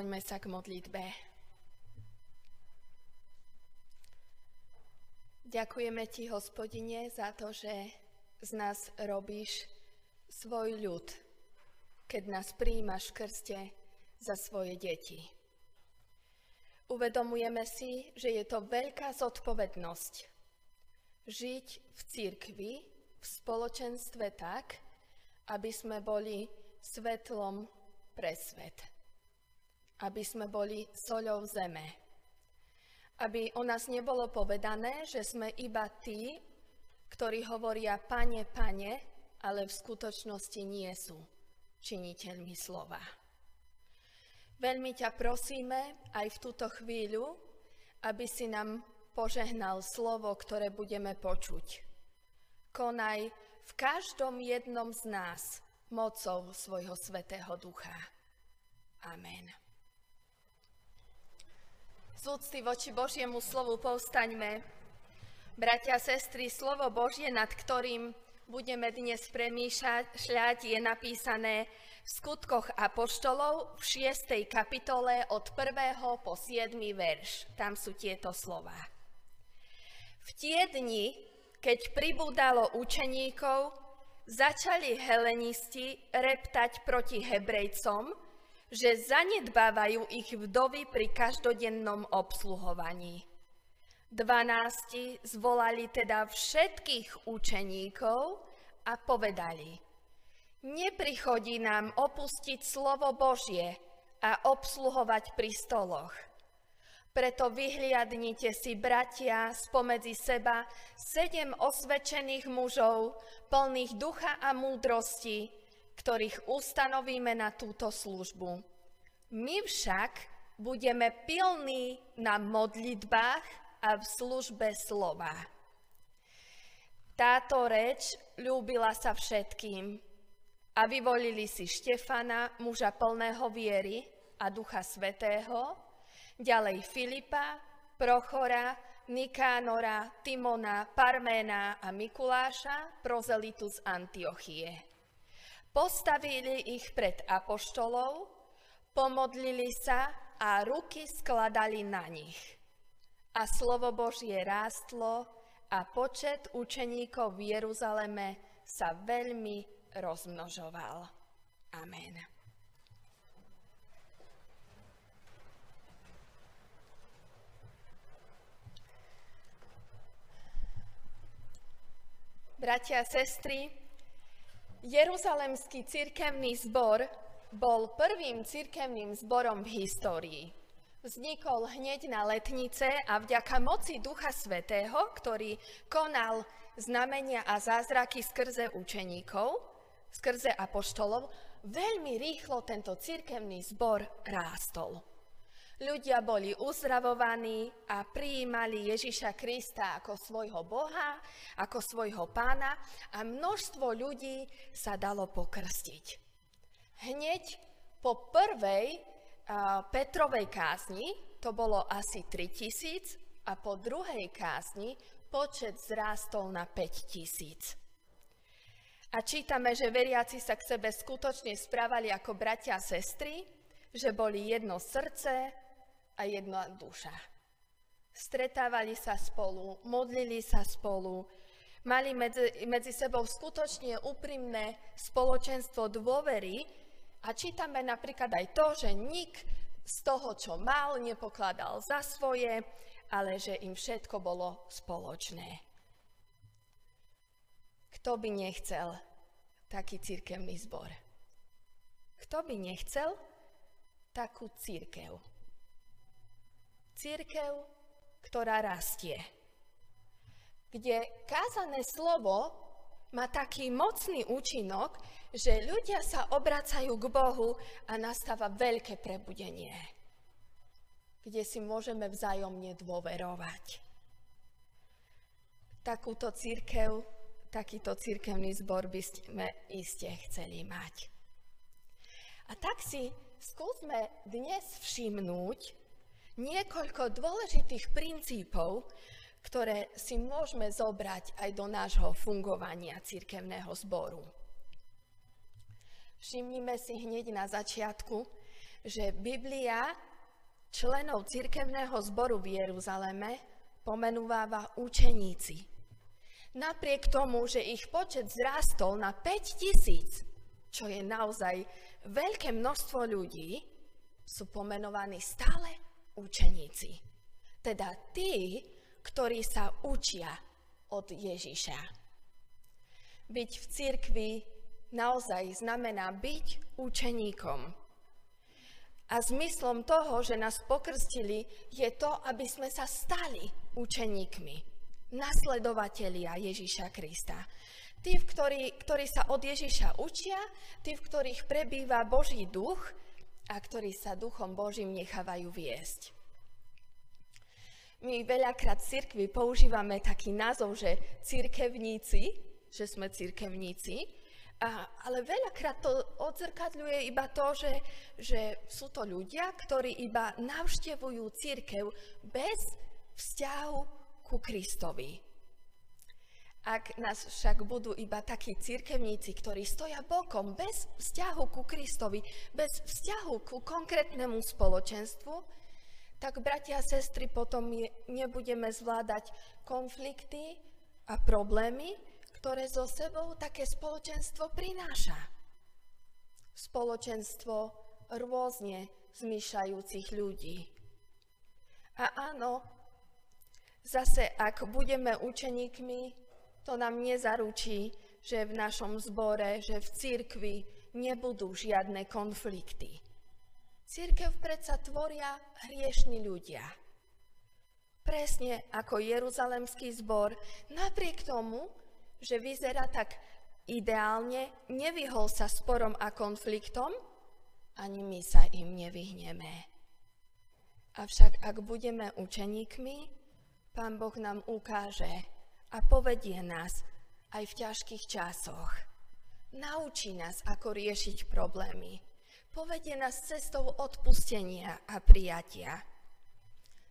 Skloňme sa k modlitbe. Ďakujeme Ti, hospodine, za to, že z nás robíš svoj ľud, keď nás príjmaš v krste za svoje deti. Uvedomujeme si, že je to veľká zodpovednosť žiť v cirkvi, v spoločenstve tak, aby sme boli svetlom pre svet. Aby sme boli soľou zeme. Aby o nás nebolo povedané, že sme iba tí, ktorí hovoria pane, pane, ale v skutočnosti nie sú činiteľmi slova. Veľmi ťa prosíme aj v túto chvíľu, aby si nám požehnal slovo, ktoré budeme počuť. Konaj v každom jednom z nás mocou svojho svetého ducha. Amen. Z úcty voči Božiemu slovu povstaňme. Bratia sestry, slovo Božie, nad ktorým budeme dnes premýšľať, je napísané v skutkoch Apoštolov v 6. kapitole od 1. po 7. verš. Tam sú tieto slova. V tie dni, keď pribúdalo učeníkov, začali helenisti reptať proti Hebrejcom, že zanedbávajú ich vdovy pri každodennom obsluhovaní. Dvanácti zvolali teda všetkých učeníkov a povedali, neprichodí nám opustiť slovo Božie a obsluhovať pri stoloch. Preto vyhliadnite si, bratia, spomedzi seba sedem osvedčených mužov, plných ducha a múdrosti, ktorých ustanovíme na túto službu. My však budeme pilní na modlitbách a v službe slova. Táto reč ľúbila sa všetkým a vyvolili si Štefana, muža plného viery a ducha svetého, ďalej Filipa, Prochora, Nikánora, Timona, Parména a Mikuláša, prozelitu z Antiochie. Postavili ich pred apoštolov, pomodlili sa a ruky skladali na nich. A slovo Božie rástlo a počet učeníkov v Jeruzaleme sa veľmi rozmnožoval. Amen. Bratia a sestry, Jeruzalemský cirkevný zbor bol prvým cirkevným zborom v histórii. Vznikol hneď na letnice a vďaka moci Ducha Svetého, ktorý konal znamenia a zázraky skrze učeníkov, skrze apoštolov, veľmi rýchlo tento cirkevný zbor rástol. Ľudia boli uzdravovaní a prijímali Ježiša Krista ako svojho Boha, ako svojho pána a množstvo ľudí sa dalo pokrstiť. Hneď po prvej uh, Petrovej kázni, to bolo asi 3000, a po druhej kázni počet zrástol na 5000. A čítame, že veriaci sa k sebe skutočne správali ako bratia a sestry, že boli jedno srdce, a jedna duša. Stretávali sa spolu, modlili sa spolu, mali medzi, medzi sebou skutočne úprimné spoločenstvo dôvery a čítame napríklad aj to, že nik z toho, čo mal, nepokladal za svoje, ale že im všetko bolo spoločné. Kto by nechcel taký církevný zbor? Kto by nechcel takú církev? Církev, ktorá rastie. Kde kázané slovo má taký mocný účinok, že ľudia sa obracajú k Bohu a nastáva veľké prebudenie, kde si môžeme vzájomne dôverovať. Takúto církev, takýto církevný zbor by sme iste chceli mať. A tak si skúsme dnes všimnúť, niekoľko dôležitých princípov, ktoré si môžeme zobrať aj do nášho fungovania cirkevného zboru. Všimnime si hneď na začiatku, že Biblia členov cirkevného zboru v Jeruzaleme pomenúváva učeníci. Napriek tomu, že ich počet zrástol na 5 tisíc, čo je naozaj veľké množstvo ľudí, sú pomenovaní stále učeníci. Teda tí, ktorí sa učia od Ježiša. Byť v cirkvi naozaj znamená byť učeníkom. A zmyslom toho, že nás pokrstili, je to, aby sme sa stali učeníkmi, nasledovatelia Ježiša Krista. Tí, ktorí, ktorí sa od Ježiša učia, tí, v ktorých prebýva Boží duch a ktorí sa duchom Božím nechávajú viesť. My veľakrát v cirkvi používame taký názov, že cirkevníci, že sme cirkevníci, a, ale veľakrát to odzrkadľuje iba to, že, že sú to ľudia, ktorí iba navštevujú církev bez vzťahu ku Kristovi. Ak nás však budú iba takí církevníci, ktorí stoja bokom, bez vzťahu ku Kristovi, bez vzťahu ku konkrétnemu spoločenstvu, tak bratia a sestry potom nebudeme zvládať konflikty a problémy, ktoré zo sebou také spoločenstvo prináša. Spoločenstvo rôzne zmýšľajúcich ľudí. A áno, zase ak budeme učeníkmi, to nám nezaručí, že v našom zbore, že v cirkvi nebudú žiadne konflikty. Církev predsa tvoria hriešni ľudia. Presne ako Jeruzalemský zbor, napriek tomu, že vyzerá tak ideálne, nevyhol sa sporom a konfliktom, ani my sa im nevyhneme. Avšak ak budeme učeníkmi, Pán Boh nám ukáže a povedie nás aj v ťažkých časoch. Naučí nás, ako riešiť problémy Povedie nás cestou odpustenia a prijatia.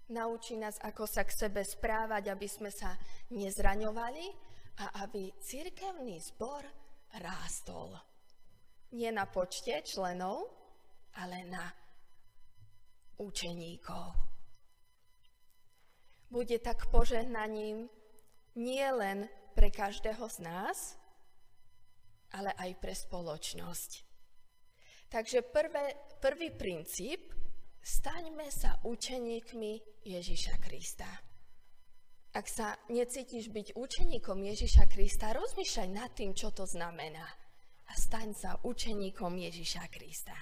Naučí nás, ako sa k sebe správať, aby sme sa nezraňovali a aby cirkevný zbor rástol. Nie na počte členov, ale na učeníkov. Bude tak požehnaním nie len pre každého z nás, ale aj pre spoločnosť. Takže prvé, prvý princíp, staňme sa učeníkmi Ježiša Krista. Ak sa necítiš byť učeníkom Ježiša Krista, rozmýšľaj nad tým, čo to znamená. A staň sa učeníkom Ježiša Krista.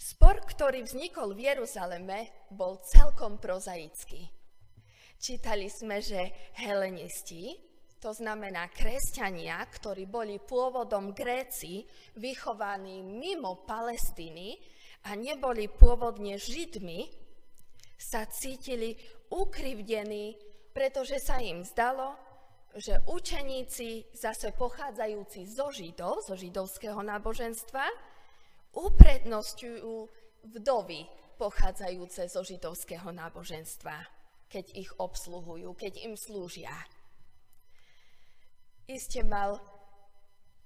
Spor, ktorý vznikol v Jeruzaleme, bol celkom prozaický. Čítali sme, že helenisti, to znamená kresťania, ktorí boli pôvodom Gréci, vychovaní mimo Palestíny a neboli pôvodne Židmi, sa cítili ukrivdení, pretože sa im zdalo, že učeníci, zase pochádzajúci zo Židov, zo židovského náboženstva, uprednostňujú vdovy pochádzajúce zo židovského náboženstva, keď ich obsluhujú, keď im slúžia. Iste mal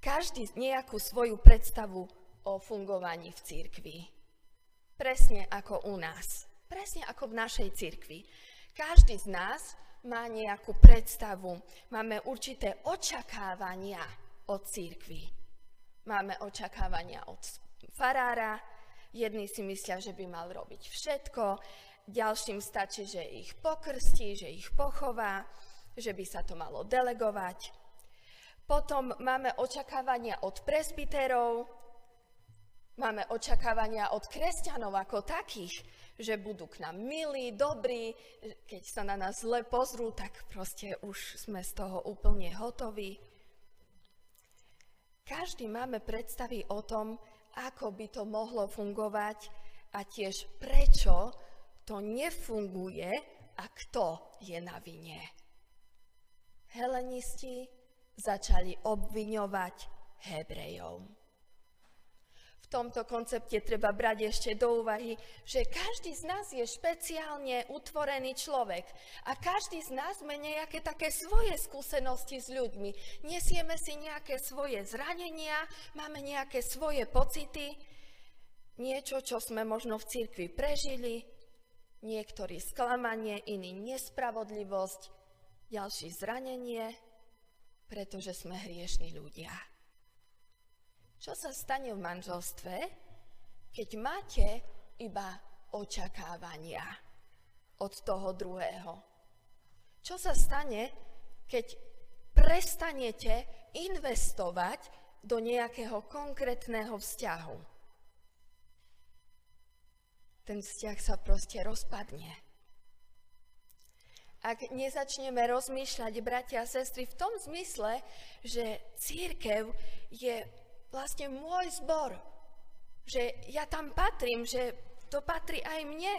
každý nejakú svoju predstavu o fungovaní v církvi. Presne ako u nás. Presne ako v našej církvi. Každý z nás má nejakú predstavu. Máme určité očakávania od církvy. Máme očakávania od farára. Jedni si myslia, že by mal robiť všetko. Ďalším stačí, že ich pokrstí, že ich pochová, že by sa to malo delegovať. Potom máme očakávania od presbyterov, máme očakávania od kresťanov ako takých, že budú k nám milí, dobrí, keď sa na nás zle pozrú, tak proste už sme z toho úplne hotoví. Každý máme predstavy o tom, ako by to mohlo fungovať a tiež prečo to nefunguje a kto je na vine. Helenisti začali obviňovať Hebrejov. V tomto koncepte treba brať ešte do úvahy, že každý z nás je špeciálne utvorený človek a každý z nás má nejaké také svoje skúsenosti s ľuďmi. Nesieme si nejaké svoje zranenia, máme nejaké svoje pocity. niečo, čo sme možno v cirkvi prežili, niektorí sklamanie, iní nespravodlivosť, ďalší zranenie, pretože sme hriešni ľudia. Čo sa stane v manželstve, keď máte iba očakávania od toho druhého? Čo sa stane, keď prestanete investovať do nejakého konkrétneho vzťahu? Ten vzťah sa proste rozpadne. Ak nezačneme rozmýšľať, bratia a sestry, v tom zmysle, že církev je vlastne môj zbor, že ja tam patrím, že to patrí aj mne,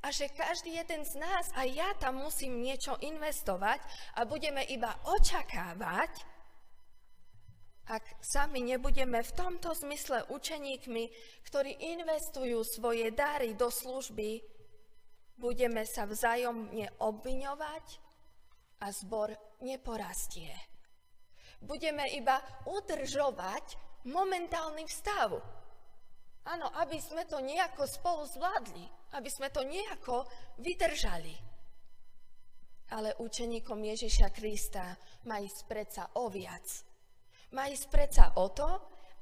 a že každý jeden z nás, a ja tam musím niečo investovať a budeme iba očakávať, ak sami nebudeme v tomto zmysle učeníkmi, ktorí investujú svoje dary do služby, budeme sa vzájomne obviňovať a zbor neporastie. Budeme iba udržovať momentálny vstav. Áno, aby sme to nejako spolu zvládli aby sme to nejako vydržali. Ale učeníkom Ježiša Krista má ísť predsa o viac. Má ísť predsa o to,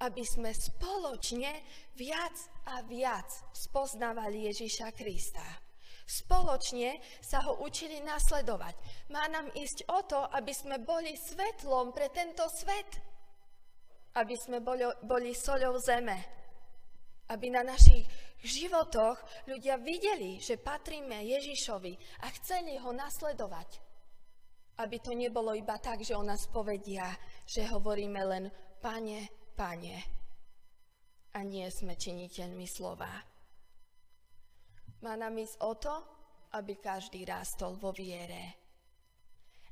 aby sme spoločne viac a viac spoznávali Ježiša Krista. Spoločne sa ho učili nasledovať. Má nám ísť o to, aby sme boli svetlom pre tento svet. Aby sme boli, boli soľou zeme. Aby na našich životoch ľudia videli, že patríme Ježišovi a chceli ho nasledovať. Aby to nebolo iba tak, že o nás povedia, že hovoríme len pane, pane a nie sme činiteľmi slova. Má nám ísť o to, aby každý rástol vo viere.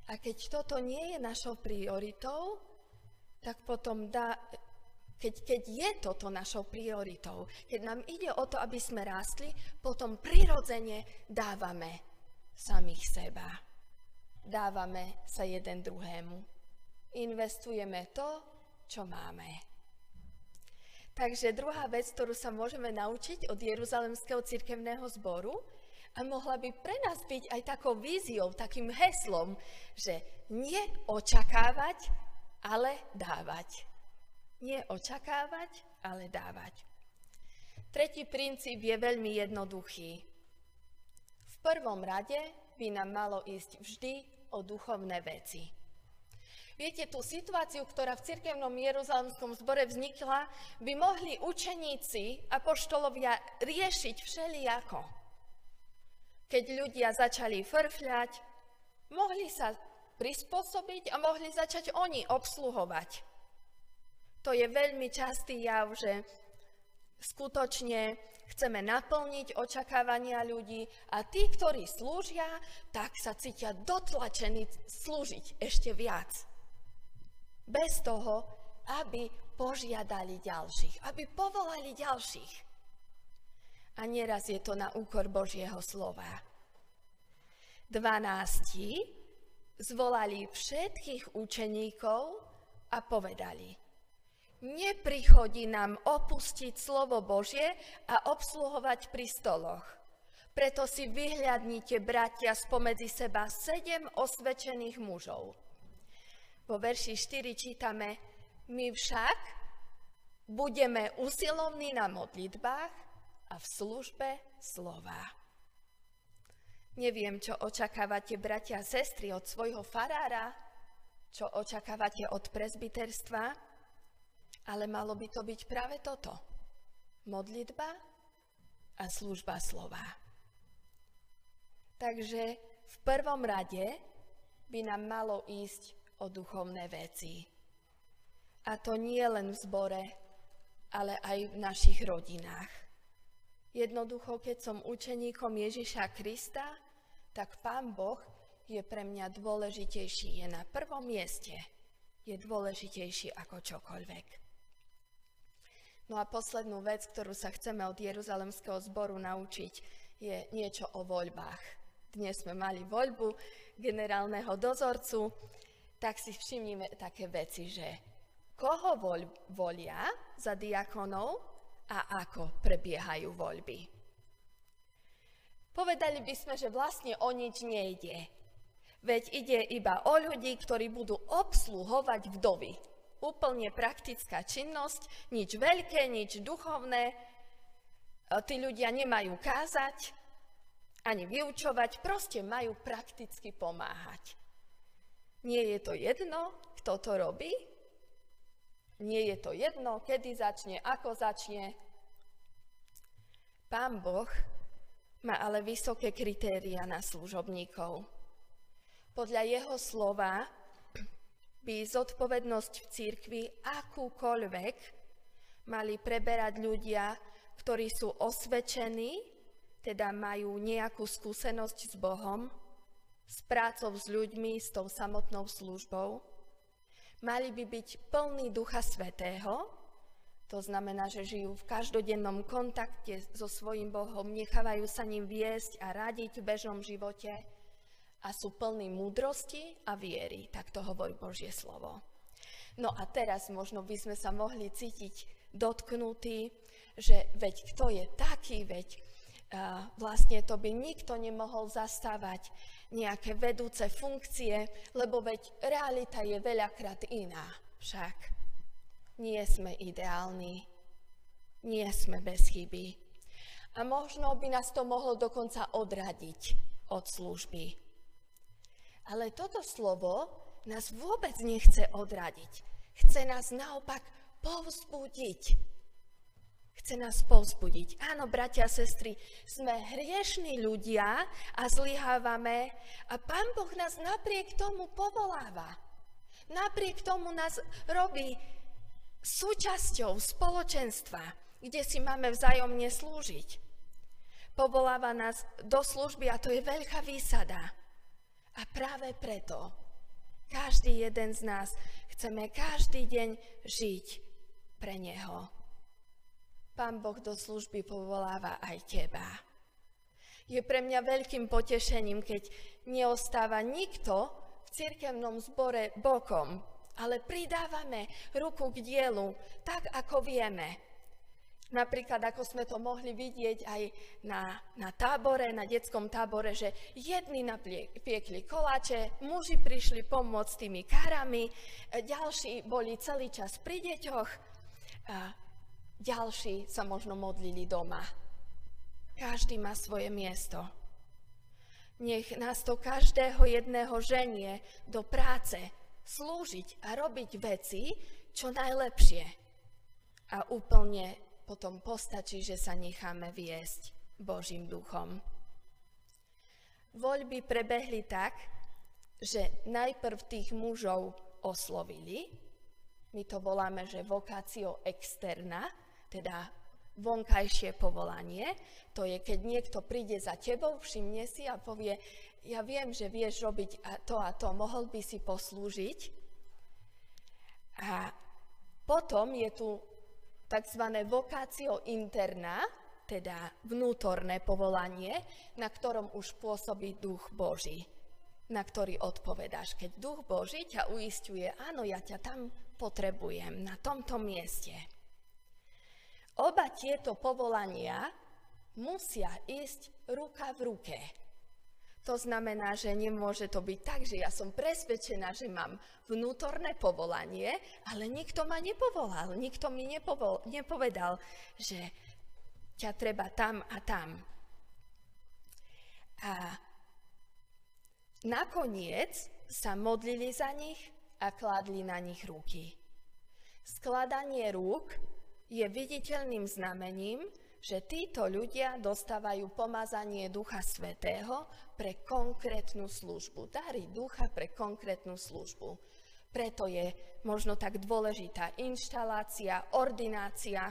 A keď toto nie je našou prioritou, tak potom dá, keď, keď je toto našou prioritou, keď nám ide o to, aby sme rástli, potom prirodzene dávame samých seba. Dávame sa jeden druhému. Investujeme to, čo máme. Takže druhá vec, ktorú sa môžeme naučiť od Jeruzalemského cirkevného zboru, a mohla by pre nás byť aj takou víziou, takým heslom, že nie očakávať, ale dávať. Nie očakávať, ale dávať. Tretí princíp je veľmi jednoduchý. V prvom rade by nám malo ísť vždy o duchovné veci. Viete, tú situáciu, ktorá v cirkevnom Jeruzalemskom zbore vznikla, by mohli učeníci a poštolovia riešiť všelijako. Keď ľudia začali frfľať, mohli sa prispôsobiť a mohli začať oni obsluhovať to je veľmi častý jav, že skutočne chceme naplniť očakávania ľudí a tí, ktorí slúžia, tak sa cítia dotlačení slúžiť ešte viac. Bez toho, aby požiadali ďalších, aby povolali ďalších. A nieraz je to na úkor Božieho slova. Dvanácti zvolali všetkých učeníkov a povedali – Neprichodí nám opustiť slovo Božie a obsluhovať pri stoloch. Preto si vyhľadnite, bratia, spomedzi seba sedem osvedčených mužov. Vo verši 4 čítame, my však budeme usilovní na modlitbách a v službe slova. Neviem, čo očakávate, bratia a sestry, od svojho farára, čo očakávate od prezbiterstva, ale malo by to byť práve toto. Modlitba a služba slova. Takže v prvom rade by nám malo ísť o duchovné veci. A to nie len v zbore, ale aj v našich rodinách. Jednoducho, keď som učeníkom Ježiša Krista, tak Pán Boh je pre mňa dôležitejší, je na prvom mieste, je dôležitejší ako čokoľvek. No a poslednú vec, ktorú sa chceme od Jeruzalemského zboru naučiť, je niečo o voľbách. Dnes sme mali voľbu generálneho dozorcu, tak si všimnime také veci, že koho voľ, volia za diakonov a ako prebiehajú voľby. Povedali by sme, že vlastne o nič nejde. Veď ide iba o ľudí, ktorí budú obsluhovať vdovy. Úplne praktická činnosť, nič veľké, nič duchovné. Tí ľudia nemajú kázať, ani vyučovať, proste majú prakticky pomáhať. Nie je to jedno, kto to robí, nie je to jedno, kedy začne, ako začne. Pán Boh má ale vysoké kritéria na služobníkov. Podľa jeho slova by zodpovednosť v církvi akúkoľvek mali preberať ľudia, ktorí sú osvedčení teda majú nejakú skúsenosť s Bohom, s prácou s ľuďmi, s tou samotnou službou. Mali by byť plní Ducha Svetého, to znamená, že žijú v každodennom kontakte so svojím Bohom, nechávajú sa ním viesť a radiť v bežnom živote a sú plní múdrosti a viery, tak to hovorí Božie slovo. No a teraz možno by sme sa mohli cítiť dotknutí, že veď kto je taký, veď vlastne to by nikto nemohol zastávať nejaké vedúce funkcie, lebo veď realita je veľakrát iná. Však nie sme ideálni, nie sme bez chyby. A možno by nás to mohlo dokonca odradiť od služby. Ale toto slovo nás vôbec nechce odradiť. Chce nás naopak povzbudiť chce nás povzbudiť. Áno, bratia a sestry, sme hriešní ľudia a zlyhávame a Pán Boh nás napriek tomu povoláva. Napriek tomu nás robí súčasťou spoločenstva, kde si máme vzájomne slúžiť. Povoláva nás do služby a to je veľká výsada. A práve preto každý jeden z nás chceme každý deň žiť pre Neho. Pán Boh do služby povoláva aj teba. Je pre mňa veľkým potešením, keď neostáva nikto v cirkevnom zbore bokom, ale pridávame ruku k dielu tak, ako vieme. Napríklad, ako sme to mohli vidieť aj na, na tábore, na detskom tábore, že jedni napiekli koláče, muži prišli pomôcť tými karami, ďalší boli celý čas pri deťoch. Ďalší sa možno modlili doma. Každý má svoje miesto. Nech nás to každého jedného ženie do práce slúžiť a robiť veci čo najlepšie. A úplne potom postačí, že sa necháme viesť Božím duchom. Voľby prebehli tak, že najprv tých mužov oslovili, my to voláme, že vokácio externa, teda vonkajšie povolanie. To je, keď niekto príde za tebou, všimne si a povie, ja viem, že vieš robiť to a to, mohol by si poslúžiť. A potom je tu tzv. vokácio interna, teda vnútorné povolanie, na ktorom už pôsobí duch Boží, na ktorý odpovedáš. Keď duch Boží ťa uistuje, áno, ja ťa tam potrebujem, na tomto mieste. Oba tieto povolania musia ísť ruka v ruke. To znamená, že nemôže to byť tak, že ja som presvedčená, že mám vnútorné povolanie, ale nikto ma nepovolal, nikto mi nepovol, nepovedal, že ťa treba tam a tam. A nakoniec sa modlili za nich a kladli na nich ruky. Skladanie rúk je viditeľným znamením, že títo ľudia dostávajú pomazanie Ducha Svetého pre konkrétnu službu. Dary Ducha pre konkrétnu službu. Preto je možno tak dôležitá inštalácia, ordinácia,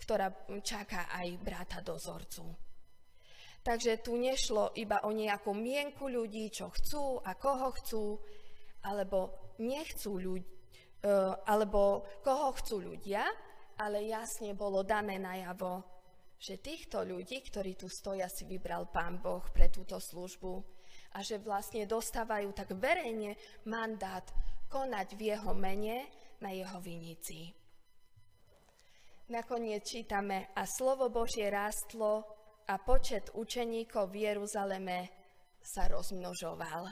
ktorá čaká aj brata dozorcu. Takže tu nešlo iba o nejakú mienku ľudí, čo chcú a koho chcú, alebo nechcú ľudí, e, alebo koho chcú ľudia, ale jasne bolo dané najavo, že týchto ľudí, ktorí tu stoja, si vybral Pán Boh pre túto službu a že vlastne dostávajú tak verejne mandát konať v jeho mene na jeho vinici. Nakoniec čítame, a slovo Božie rástlo a počet učeníkov v Jeruzaleme sa rozmnožoval.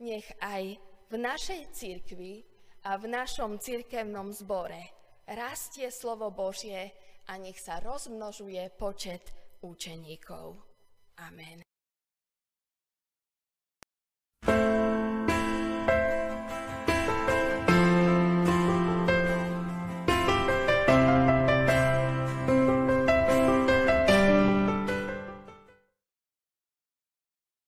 Nech aj v našej cirkvi a v našom cirkevnom zbore rastie slovo Božie a nech sa rozmnožuje počet učeníkov. Amen.